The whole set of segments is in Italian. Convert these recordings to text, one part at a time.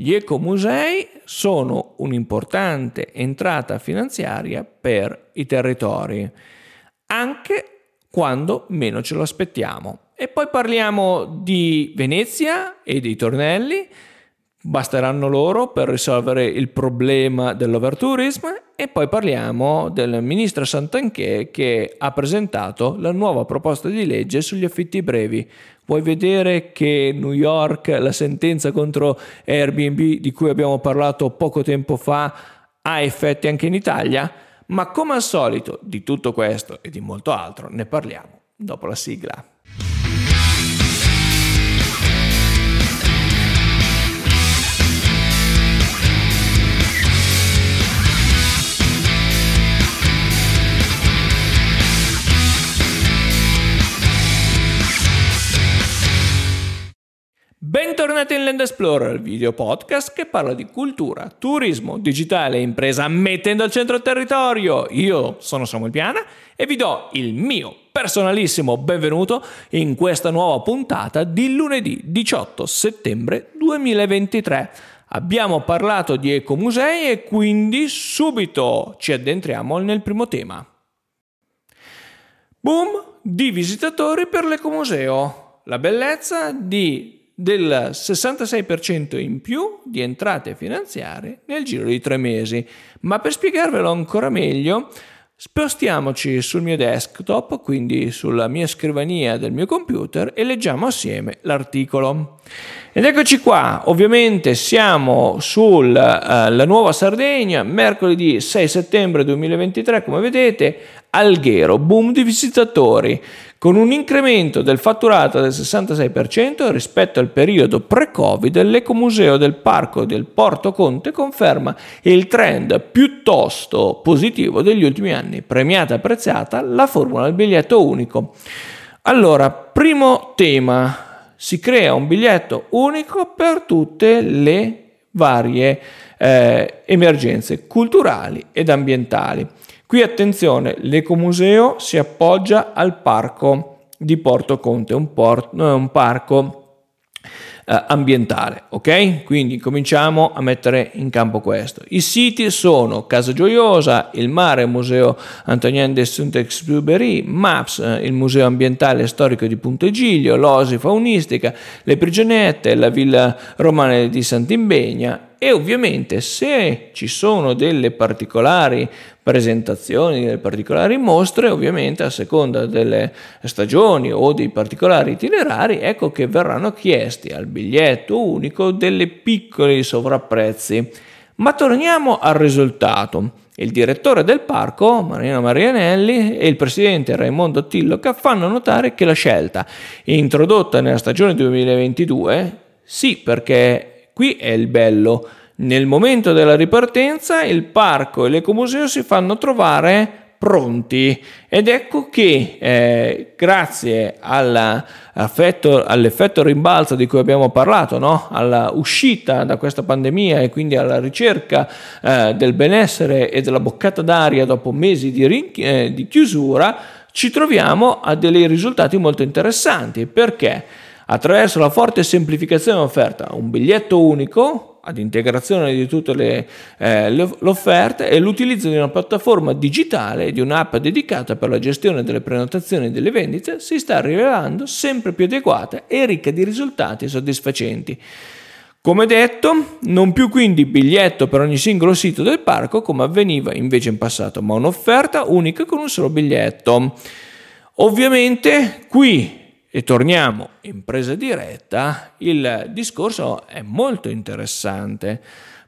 Gli ecomusei sono un'importante entrata finanziaria per i territori, anche quando meno ce lo aspettiamo. E poi parliamo di Venezia e dei tornelli, basteranno loro per risolvere il problema dell'overtourism e poi parliamo del ministro Santanché che ha presentato la nuova proposta di legge sugli affitti brevi. Vuoi vedere che New York, la sentenza contro Airbnb di cui abbiamo parlato poco tempo fa, ha effetti anche in Italia? Ma come al solito di tutto questo e di molto altro ne parliamo dopo la sigla. Bentornati in Land Explorer, il video podcast che parla di cultura, turismo, digitale e impresa mettendo al centro il territorio. Io sono Samuel Piana e vi do il mio personalissimo benvenuto in questa nuova puntata di lunedì 18 settembre 2023. Abbiamo parlato di ecomusei e quindi subito ci addentriamo nel primo tema. Boom di visitatori per l'ecomuseo. La bellezza di del 66% in più di entrate finanziarie nel giro di tre mesi. Ma per spiegarvelo ancora meglio, spostiamoci sul mio desktop, quindi sulla mia scrivania del mio computer e leggiamo assieme l'articolo. Ed eccoci qua, ovviamente siamo sulla uh, Nuova Sardegna, mercoledì 6 settembre 2023, come vedete, Alghero, boom di visitatori con un incremento del fatturato del 66% rispetto al periodo pre-Covid, l'Ecomuseo del Parco del Porto Conte conferma il trend piuttosto positivo degli ultimi anni, premiata e apprezzata la formula del biglietto unico. Allora, primo tema, si crea un biglietto unico per tutte le varie eh, emergenze culturali ed ambientali. Qui attenzione, l'ecomuseo si appoggia al parco di Porto Conte, un, port, un parco eh, ambientale, ok? Quindi cominciamo a mettere in campo questo. I siti sono Casa Gioiosa, il Mare, Museo Antonien de Saint-Exupéry, MAPS, eh, il Museo Ambientale e Storico di Puntegiglio, l'Osi Faunistica, le Prigionette, la Villa Romana di Sant'Imbegna e ovviamente se ci sono delle particolari presentazioni, delle particolari mostre, ovviamente a seconda delle stagioni o dei particolari itinerari, ecco che verranno chiesti al biglietto unico delle piccoli sovrapprezzi. Ma torniamo al risultato. Il direttore del parco, Marino Marianelli, e il presidente Raimondo Tilloca fanno notare che la scelta, introdotta nella stagione 2022, sì perché Qui è il bello. Nel momento della ripartenza il parco e l'ecomuseo si fanno trovare pronti ed ecco che eh, grazie all'effetto rimbalzo di cui abbiamo parlato, no? alla uscita da questa pandemia e quindi alla ricerca eh, del benessere e della boccata d'aria dopo mesi di, rin- eh, di chiusura, ci troviamo a dei risultati molto interessanti perché attraverso la forte semplificazione offerta, un biglietto unico ad integrazione di tutte le, eh, le, offerte e l'utilizzo di una piattaforma digitale e di un'app dedicata per la gestione delle prenotazioni e delle vendite si sta rivelando sempre più adeguata e ricca di risultati soddisfacenti. Come detto, non più quindi biglietto per ogni singolo sito del parco come avveniva invece in passato, ma un'offerta unica con un solo biglietto. Ovviamente qui e torniamo in presa diretta, il discorso è molto interessante.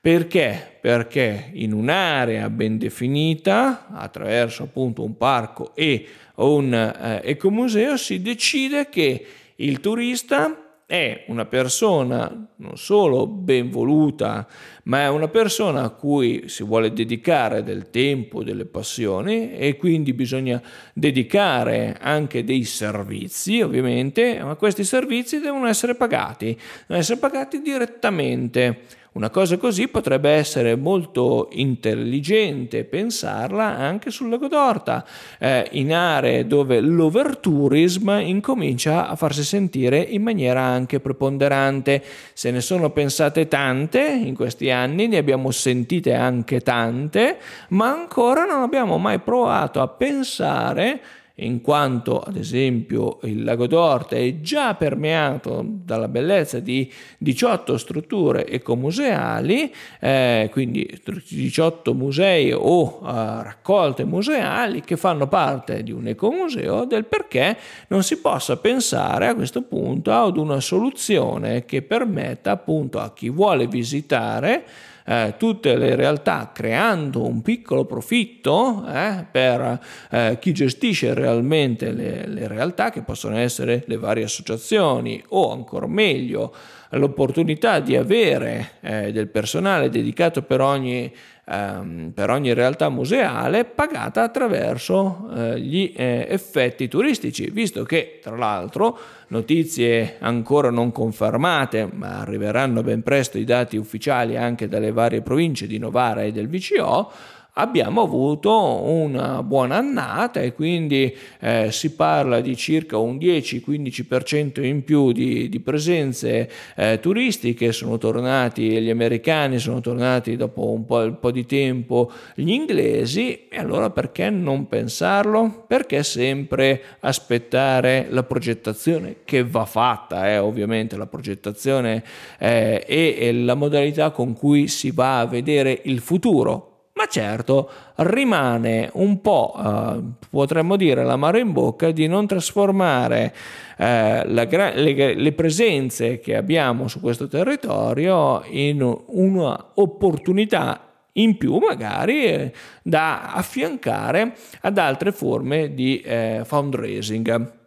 Perché? Perché in un'area ben definita, attraverso appunto un parco e un eh, ecomuseo, si decide che il turista è una persona non solo ben voluta, ma è una persona a cui si vuole dedicare del tempo, delle passioni e quindi bisogna dedicare anche dei servizi, ovviamente, ma questi servizi devono essere pagati, devono essere pagati direttamente. Una cosa così potrebbe essere molto intelligente pensarla anche sul lago d'Orta, eh, in aree dove l'overtourism incomincia a farsi sentire in maniera anche preponderante. Se ne sono pensate tante in questi anni, ne abbiamo sentite anche tante, ma ancora non abbiamo mai provato a pensare in quanto ad esempio il lago d'Orta è già permeato dalla bellezza di 18 strutture ecomuseali, eh, quindi 18 musei o uh, raccolte museali che fanno parte di un ecomuseo, del perché non si possa pensare a questo punto ad una soluzione che permetta appunto a chi vuole visitare eh, tutte le realtà creando un piccolo profitto eh, per eh, chi gestisce realmente le, le realtà che possono essere le varie associazioni o ancora meglio l'opportunità di avere eh, del personale dedicato per ogni ehm, per ogni realtà museale pagata attraverso eh, gli eh, effetti turistici, visto che tra l'altro notizie ancora non confermate, ma arriveranno ben presto i dati ufficiali anche dalle varie province di Novara e del VCO, abbiamo avuto una buona annata e quindi eh, si parla di circa un 10-15% in più di, di presenze eh, turistiche, sono tornati gli americani, sono tornati dopo un po', un po', di tempo gli inglesi e allora perché non pensarlo? Perché sempre aspettare la progettazione che va fatta, eh, ovviamente la progettazione eh, e la modalità con cui si va a vedere il futuro ma certo rimane un po', eh, potremmo dire, l'amaro in bocca di non trasformare eh, gra- le, le, presenze che abbiamo su questo territorio in un'opportunità in più magari eh, da affiancare ad altre forme di eh, fundraising.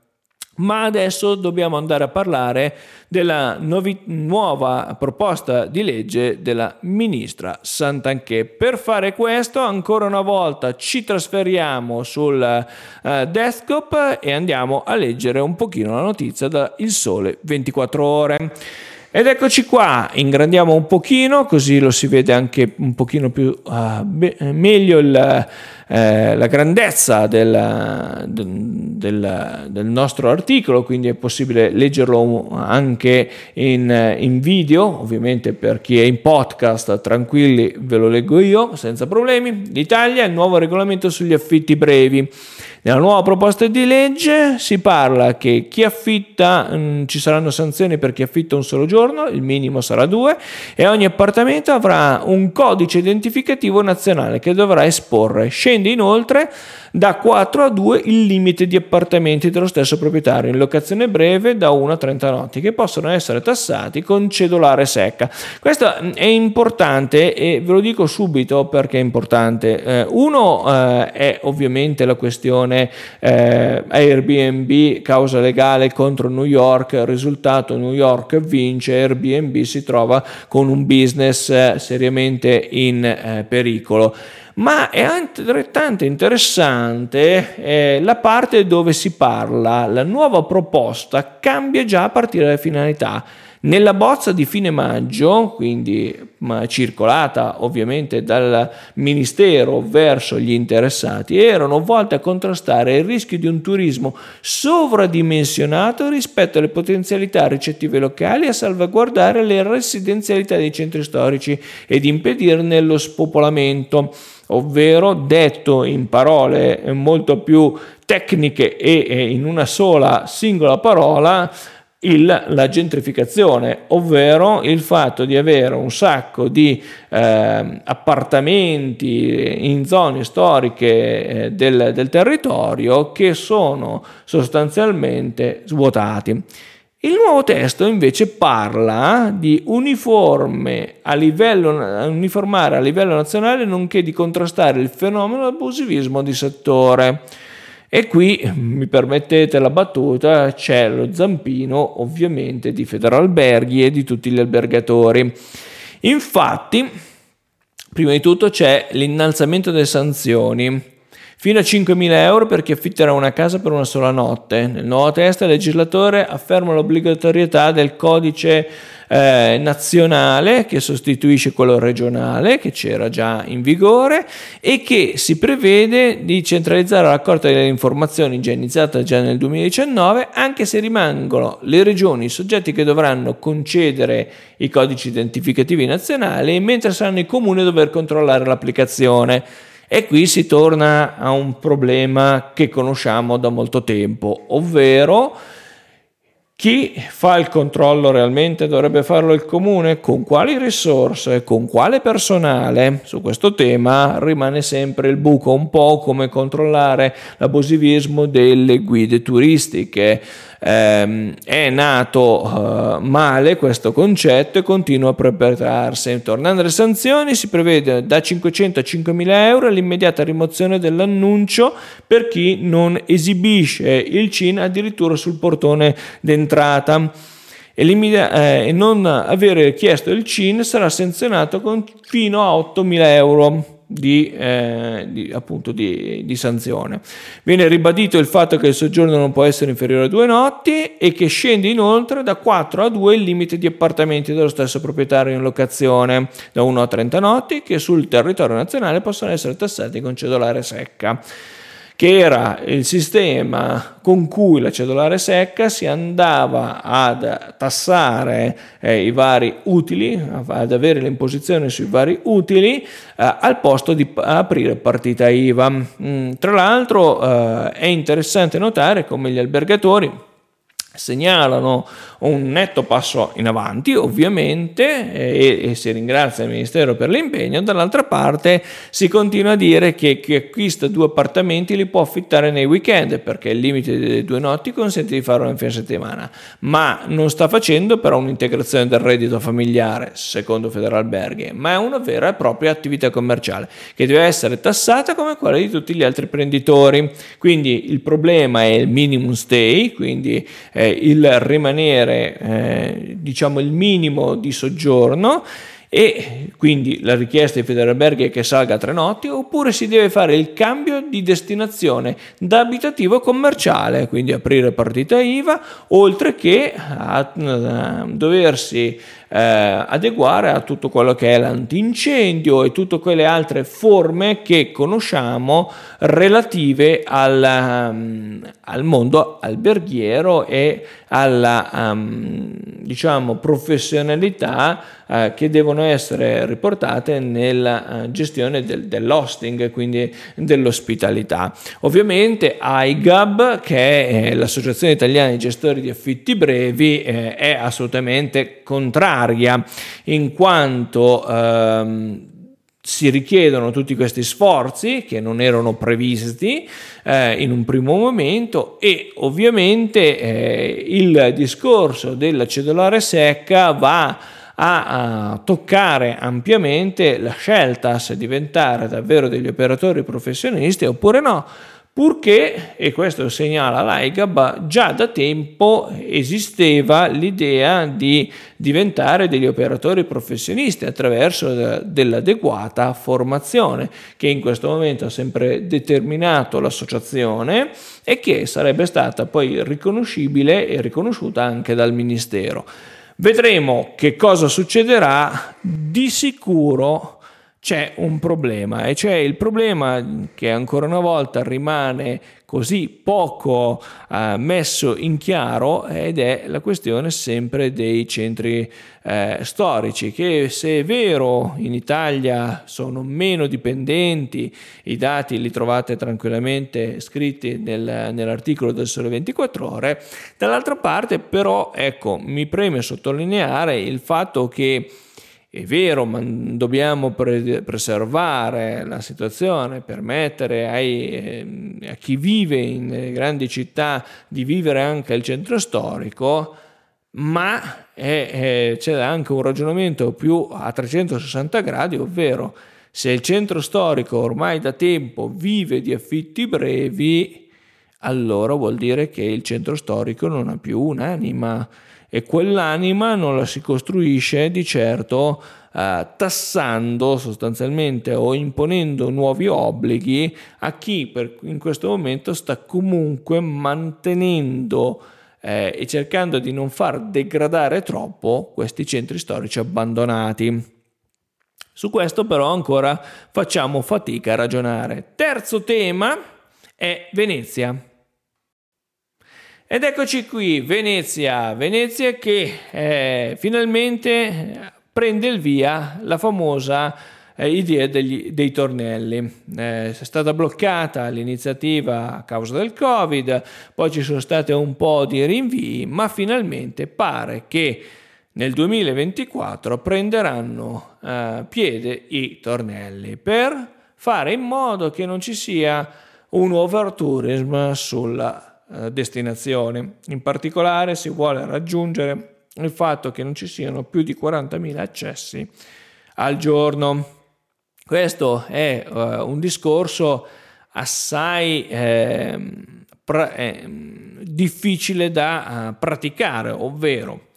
Ma adesso dobbiamo andare a parlare della novi- nuova proposta di legge della ministra Santanché. Per fare questo, ancora una volta ci trasferiamo sul uh, desktop e andiamo a leggere un pochino la notizia da Il Sole 24 Ore. Ed eccoci qua, ingrandiamo un pochino, così lo si vede anche un pochino più uh, be- meglio il eh, la grandezza del, del, del, nostro articolo, quindi è possibile leggerlo anche in, in video, ovviamente per chi è in podcast tranquilli ve lo leggo io senza problemi. L'Italia, il nuovo regolamento sugli affitti brevi. Nella nuova proposta di legge si parla che chi affitta, mh, mm, ci saranno sanzioni per chi affitta un solo giorno, il minimo sarà due, e ogni appartamento avrà un codice identificativo nazionale che dovrà esporre. Scende inoltre da 4 a 2 il limite di appartamenti dello stesso proprietario in locazione breve da 1 a 30 notti che possono essere tassati con cedolare secca. Questo mm, è importante e ve lo dico subito perché è importante. Eh, uno eh, è ovviamente la questione eh, Airbnb causa legale contro New York, risultato New York vince, Airbnb si trova con un business eh, seriamente in eh, pericolo ma è altrettanto interessante eh, la parte dove si parla, la nuova proposta cambia già a partire dalle finalità. Nella bozza di fine maggio, quindi circolata ovviamente dal Ministero verso gli interessati, erano volte a contrastare il rischio di un turismo sovradimensionato rispetto alle potenzialità ricettive locali a salvaguardare le residenzialità dei centri storici ed impedirne lo spopolamento ovvero detto in parole molto più tecniche e in una sola singola parola, il, la gentrificazione, ovvero il fatto di avere un sacco di eh, appartamenti in zone storiche eh, del, del territorio che sono sostanzialmente svuotati. Il nuovo testo invece parla di uniforme a livello, uniformare a livello nazionale nonché di contrastare il fenomeno dell'abusivismo di settore. E qui, mi permettete la battuta, c'è lo zampino ovviamente di Federalberghi e di tutti gli albergatori. Infatti, prima di tutto c'è l'innalzamento delle sanzioni fino a 5.000 euro per chi affitterà una casa per una sola notte. Nel nuovo testo il legislatore afferma l'obbligatorietà del codice eh, nazionale che sostituisce quello regionale che c'era già in vigore e che si prevede di centralizzare la raccolta delle informazioni già iniziata già nel 2019 anche se rimangono le regioni i soggetti che dovranno concedere i codici identificativi nazionali mentre saranno i comuni a dover controllare l'applicazione. E qui si torna a un problema che conosciamo da molto tempo, ovvero chi fa il controllo realmente dovrebbe farlo il comune? Con quali risorse? Con quale personale? Su questo tema rimane sempre il buco, un po' come controllare l'abusivismo delle guide turistiche eh, è nato eh, male questo concetto e continua a perpetrarsi. Tornando alle sanzioni, si prevede da 500 a 5.000 euro l'immediata rimozione dell'annuncio per chi non esibisce il CIN addirittura sul portone d'entrata. E, eh, non avere chiesto il CIN sarà sanzionato fino a 8.000 euro di, eh, di, appunto di, di, sanzione. Viene ribadito il fatto che il soggiorno non può essere inferiore a due notti e che scende inoltre da 4 a 2 il limite di appartamenti dello stesso proprietario in locazione, da 1 a 30 notti, che sul territorio nazionale possono essere tassati con cedolare secca che era il sistema con cui la cedolare secca si andava ad tassare eh, i vari utili, ad avere l'imposizione sui vari utili, eh, al posto di aprire partita IVA. Mm, tra l'altro eh, è interessante notare come gli albergatori segnalano un netto passo in avanti ovviamente e, e, si ringrazia il Ministero per l'impegno. Dall'altra parte si continua a dire che chi acquista due appartamenti li può affittare nei weekend perché il limite delle due notti consente di farlo in fine settimana. Ma non sta facendo però un'integrazione del reddito familiare secondo Federalberghi ma è una vera e propria attività commerciale che deve essere tassata come quella di tutti gli altri imprenditori. Quindi il problema è il minimum stay quindi eh, il rimanere, eh, diciamo, il minimo di soggiorno e quindi la richiesta di Federalberghi è che salga a tre notti oppure si deve fare il cambio di destinazione da abitativo commerciale, quindi aprire partita IVA, oltre che a, a doversi eh, adeguare a tutto quello che è l'antincendio e tutte quelle altre forme che conosciamo relative al, um, al mondo alberghiero e alla um, diciamo professionalità uh, che devono essere riportate nella uh, gestione del, dell'hosting quindi dell'ospitalità. Ovviamente AIGAB che è l'associazione italiana di gestori di affitti brevi eh, è assolutamente contraria in quanto ehm, si richiedono tutti questi sforzi che non erano previsti eh, in un primo momento e ovviamente eh, il discorso della cedolare secca va a, a, toccare ampiamente la scelta se diventare davvero degli operatori professionisti oppure no purché, e questo segnala l'AIGAB, già da tempo esisteva l'idea di diventare degli operatori professionisti attraverso dell'adeguata formazione che in questo momento ha sempre determinato l'associazione e che sarebbe stata poi riconoscibile e riconosciuta anche dal Ministero. Vedremo che cosa succederà, di sicuro c'è un problema e c'è il problema che ancora una volta rimane così poco eh, messo in chiaro ed è la questione sempre dei centri eh, storici che se è vero in Italia sono meno dipendenti, i dati li trovate tranquillamente scritti nel, nell'articolo del Sole 24 ore, dall'altra parte però ecco mi preme sottolineare il fatto che è vero, ma dobbiamo pre- preservare la situazione, permettere ai, eh, a chi vive in grandi città di vivere anche al centro storico, ma è, è, c'è anche un ragionamento più a 360 gradi, ovvero se il centro storico ormai da tempo vive di affitti brevi, allora vuol dire che il centro storico non ha più un'anima e quell'anima non la si costruisce di certo eh, tassando sostanzialmente o imponendo nuovi obblighi a chi per, in questo momento sta comunque mantenendo eh, e cercando di non far degradare troppo questi centri storici abbandonati. Su questo però ancora facciamo fatica a ragionare. Terzo tema è Venezia. Ed eccoci qui, Venezia, Venezia che eh, finalmente prende il via la famosa eh, idea degli, dei tornelli. Eh, è stata bloccata l'iniziativa a causa del Covid, poi ci sono state un po' di rinvii, ma finalmente pare che nel 2024 prenderanno eh, piede i tornelli per fare in modo che non ci sia un overtourism sulla destinazione. In particolare si vuole raggiungere il fatto che non ci siano più di 40.000 accessi al giorno. Questo è uh, un discorso assai eh, pra- eh, difficile da uh, praticare, ovvero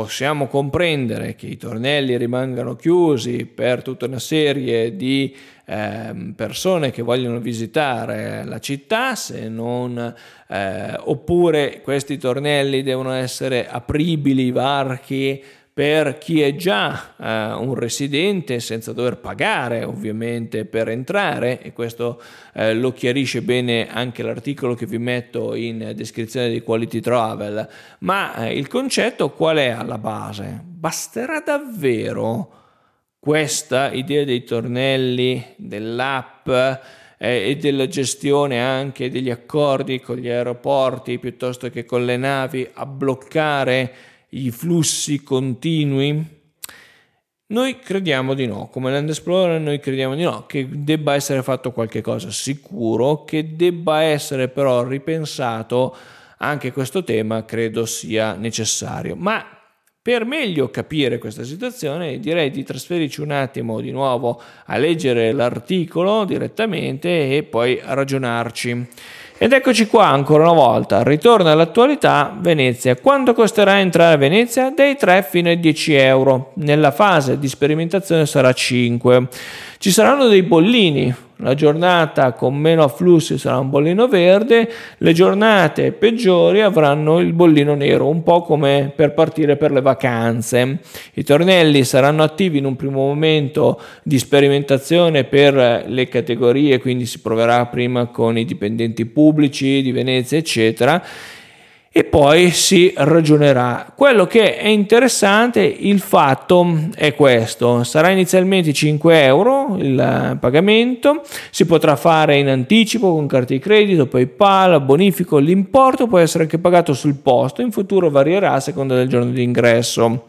possiamo comprendere che i tornelli rimangano chiusi per tutta una serie di eh, persone che vogliono visitare la città, non, eh, oppure questi tornelli devono essere apribili, varchi, per chi è già eh, un residente senza dover pagare ovviamente per entrare e questo eh, lo chiarisce bene anche l'articolo che vi metto in descrizione di Quality Travel ma eh, il concetto qual è alla base? Basterà davvero questa idea dei tornelli, dell'app eh, e della gestione anche degli accordi con gli aeroporti piuttosto che con le navi a bloccare i flussi continui? Noi crediamo di no, come Land Explorer noi crediamo di no, che debba essere fatto qualche cosa sicuro, che debba essere però ripensato anche questo tema credo sia necessario. Ma per meglio capire questa situazione direi di trasferirci un attimo di nuovo a leggere l'articolo direttamente e poi ragionarci. Ed eccoci qua ancora una volta, ritorno all'attualità, Venezia. Quanto costerà entrare a Venezia? Dai 3 fino ai 10 euro. Nella fase di sperimentazione sarà 5. Ci saranno dei bollini, la giornata con meno afflussi sarà un bollino verde, le giornate peggiori avranno il bollino nero, un po' come per partire per le vacanze. I tornelli saranno attivi in un primo momento di sperimentazione per le categorie, quindi si proverà prima con i dipendenti pubblici di Venezia, eccetera e poi si ragionerà. Quello che è interessante, il fatto è questo, sarà inizialmente 5 euro il pagamento, si potrà fare in anticipo con carte di credito, PayPal, bonifico, l'importo può essere anche pagato sul posto, in futuro varierà a seconda del giorno di ingresso.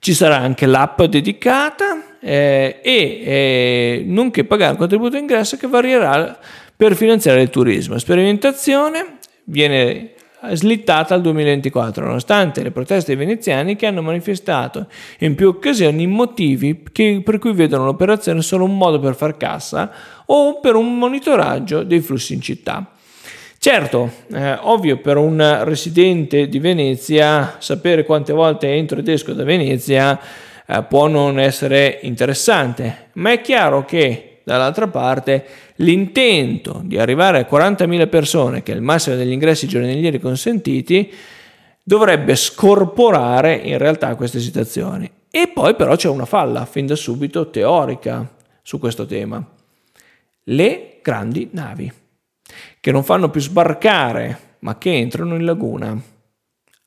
Ci sarà anche l'app dedicata eh, e eh, nonché pagare un contributo ingresso che varierà per finanziare il turismo. Sperimentazione viene slittata al 2024, nonostante le proteste dei veneziani che hanno manifestato in più occasioni motivi che, per cui vedono l'operazione solo un modo per far cassa o per un monitoraggio dei flussi in città. Certo, eh, ovvio per un residente di Venezia sapere quante volte entro ed esco da Venezia eh, può non essere interessante, ma è chiaro che dall'altra parte l'intento di arrivare a 40.000 persone, che è il massimo degli ingressi giornalieri consentiti, dovrebbe scorporare in realtà queste situazioni. E poi però c'è una falla fin da subito teorica su questo tema. Le grandi navi, che non fanno più sbarcare, ma che entrano in laguna.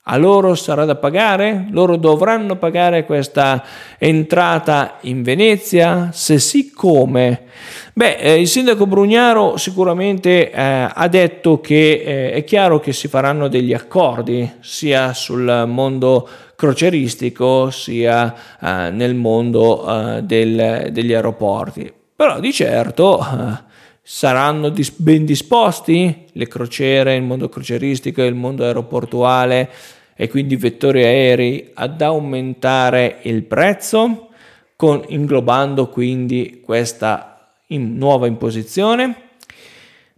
A loro sarà da pagare? Loro dovranno pagare questa entrata in Venezia? Se sì, come? Beh, eh, il sindaco Brugnaro sicuramente eh, ha detto che eh, è chiaro che si faranno degli accordi sia sul mondo croceristico sia eh, nel mondo eh, del, degli aeroporti. Però di certo eh, saranno ben disposti le crociere, il mondo croceristico e il mondo aeroportuale e quindi vettori aerei ad aumentare il prezzo, con, inglobando quindi questa in, nuova imposizione?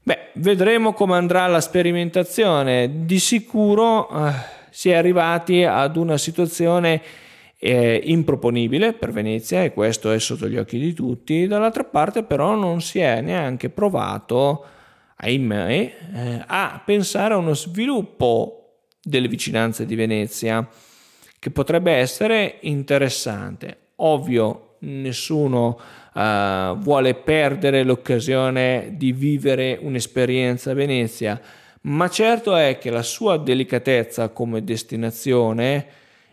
Beh, vedremo come andrà la sperimentazione. Di sicuro eh, si è arrivati ad una situazione eh, improponibile per Venezia e questo è sotto gli occhi di tutti, dall'altra parte però non si è neanche provato, ahimè, eh, a pensare a uno sviluppo delle vicinanze di Venezia che potrebbe essere interessante. Ovvio, nessuno uh, vuole perdere l'occasione di vivere un'esperienza a Venezia, ma certo è che la sua delicatezza come destinazione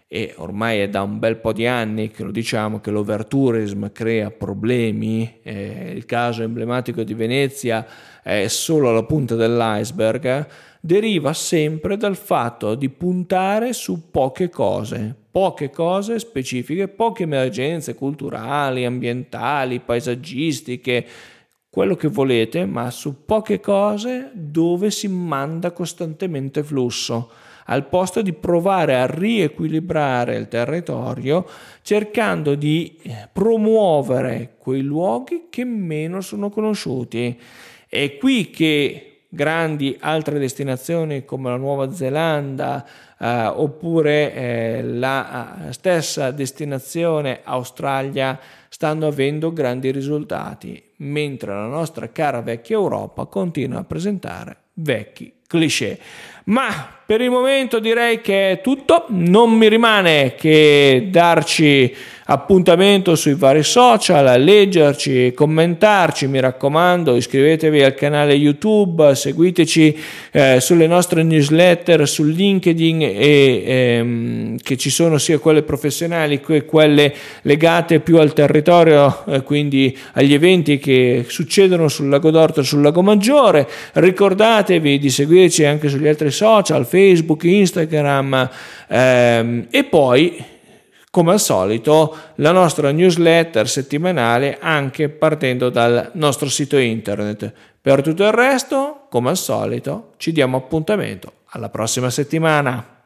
e ormai è da un bel po' di anni che lo diciamo che l'overtourism crea problemi, eh, il caso emblematico di Venezia è solo la punta dell'iceberg, deriva sempre dal fatto di puntare su poche cose, poche cose specifiche, poche emergenze culturali, ambientali, paesaggistiche, quello che volete, ma su poche cose dove si manda costantemente flusso al posto di provare a riequilibrare il territorio cercando di promuovere quei luoghi che meno sono conosciuti. È qui che grandi altre destinazioni come la Nuova Zelanda eh, oppure eh, la eh, stessa destinazione Australia stanno avendo grandi risultati, mentre la nostra cara vecchia Europa continua a presentare vecchi cliché. Ma per il momento direi che è tutto, non mi rimane che darci appuntamento sui vari social, leggerci, commentarci, mi raccomando, iscrivetevi al canale YouTube, seguiteci eh, sulle nostre newsletter, su LinkedIn e ehm, che ci sono sia quelle professionali che quelle legate più al territorio, eh, quindi agli eventi che succedono sul Lago d'Orto e sul Lago Maggiore. Ricordatevi di seguirci anche sugli altri social, Facebook, Instagram ehm, e poi come al solito la nostra newsletter settimanale anche partendo dal nostro sito internet. Per tutto il resto, come al solito, ci diamo appuntamento alla prossima settimana.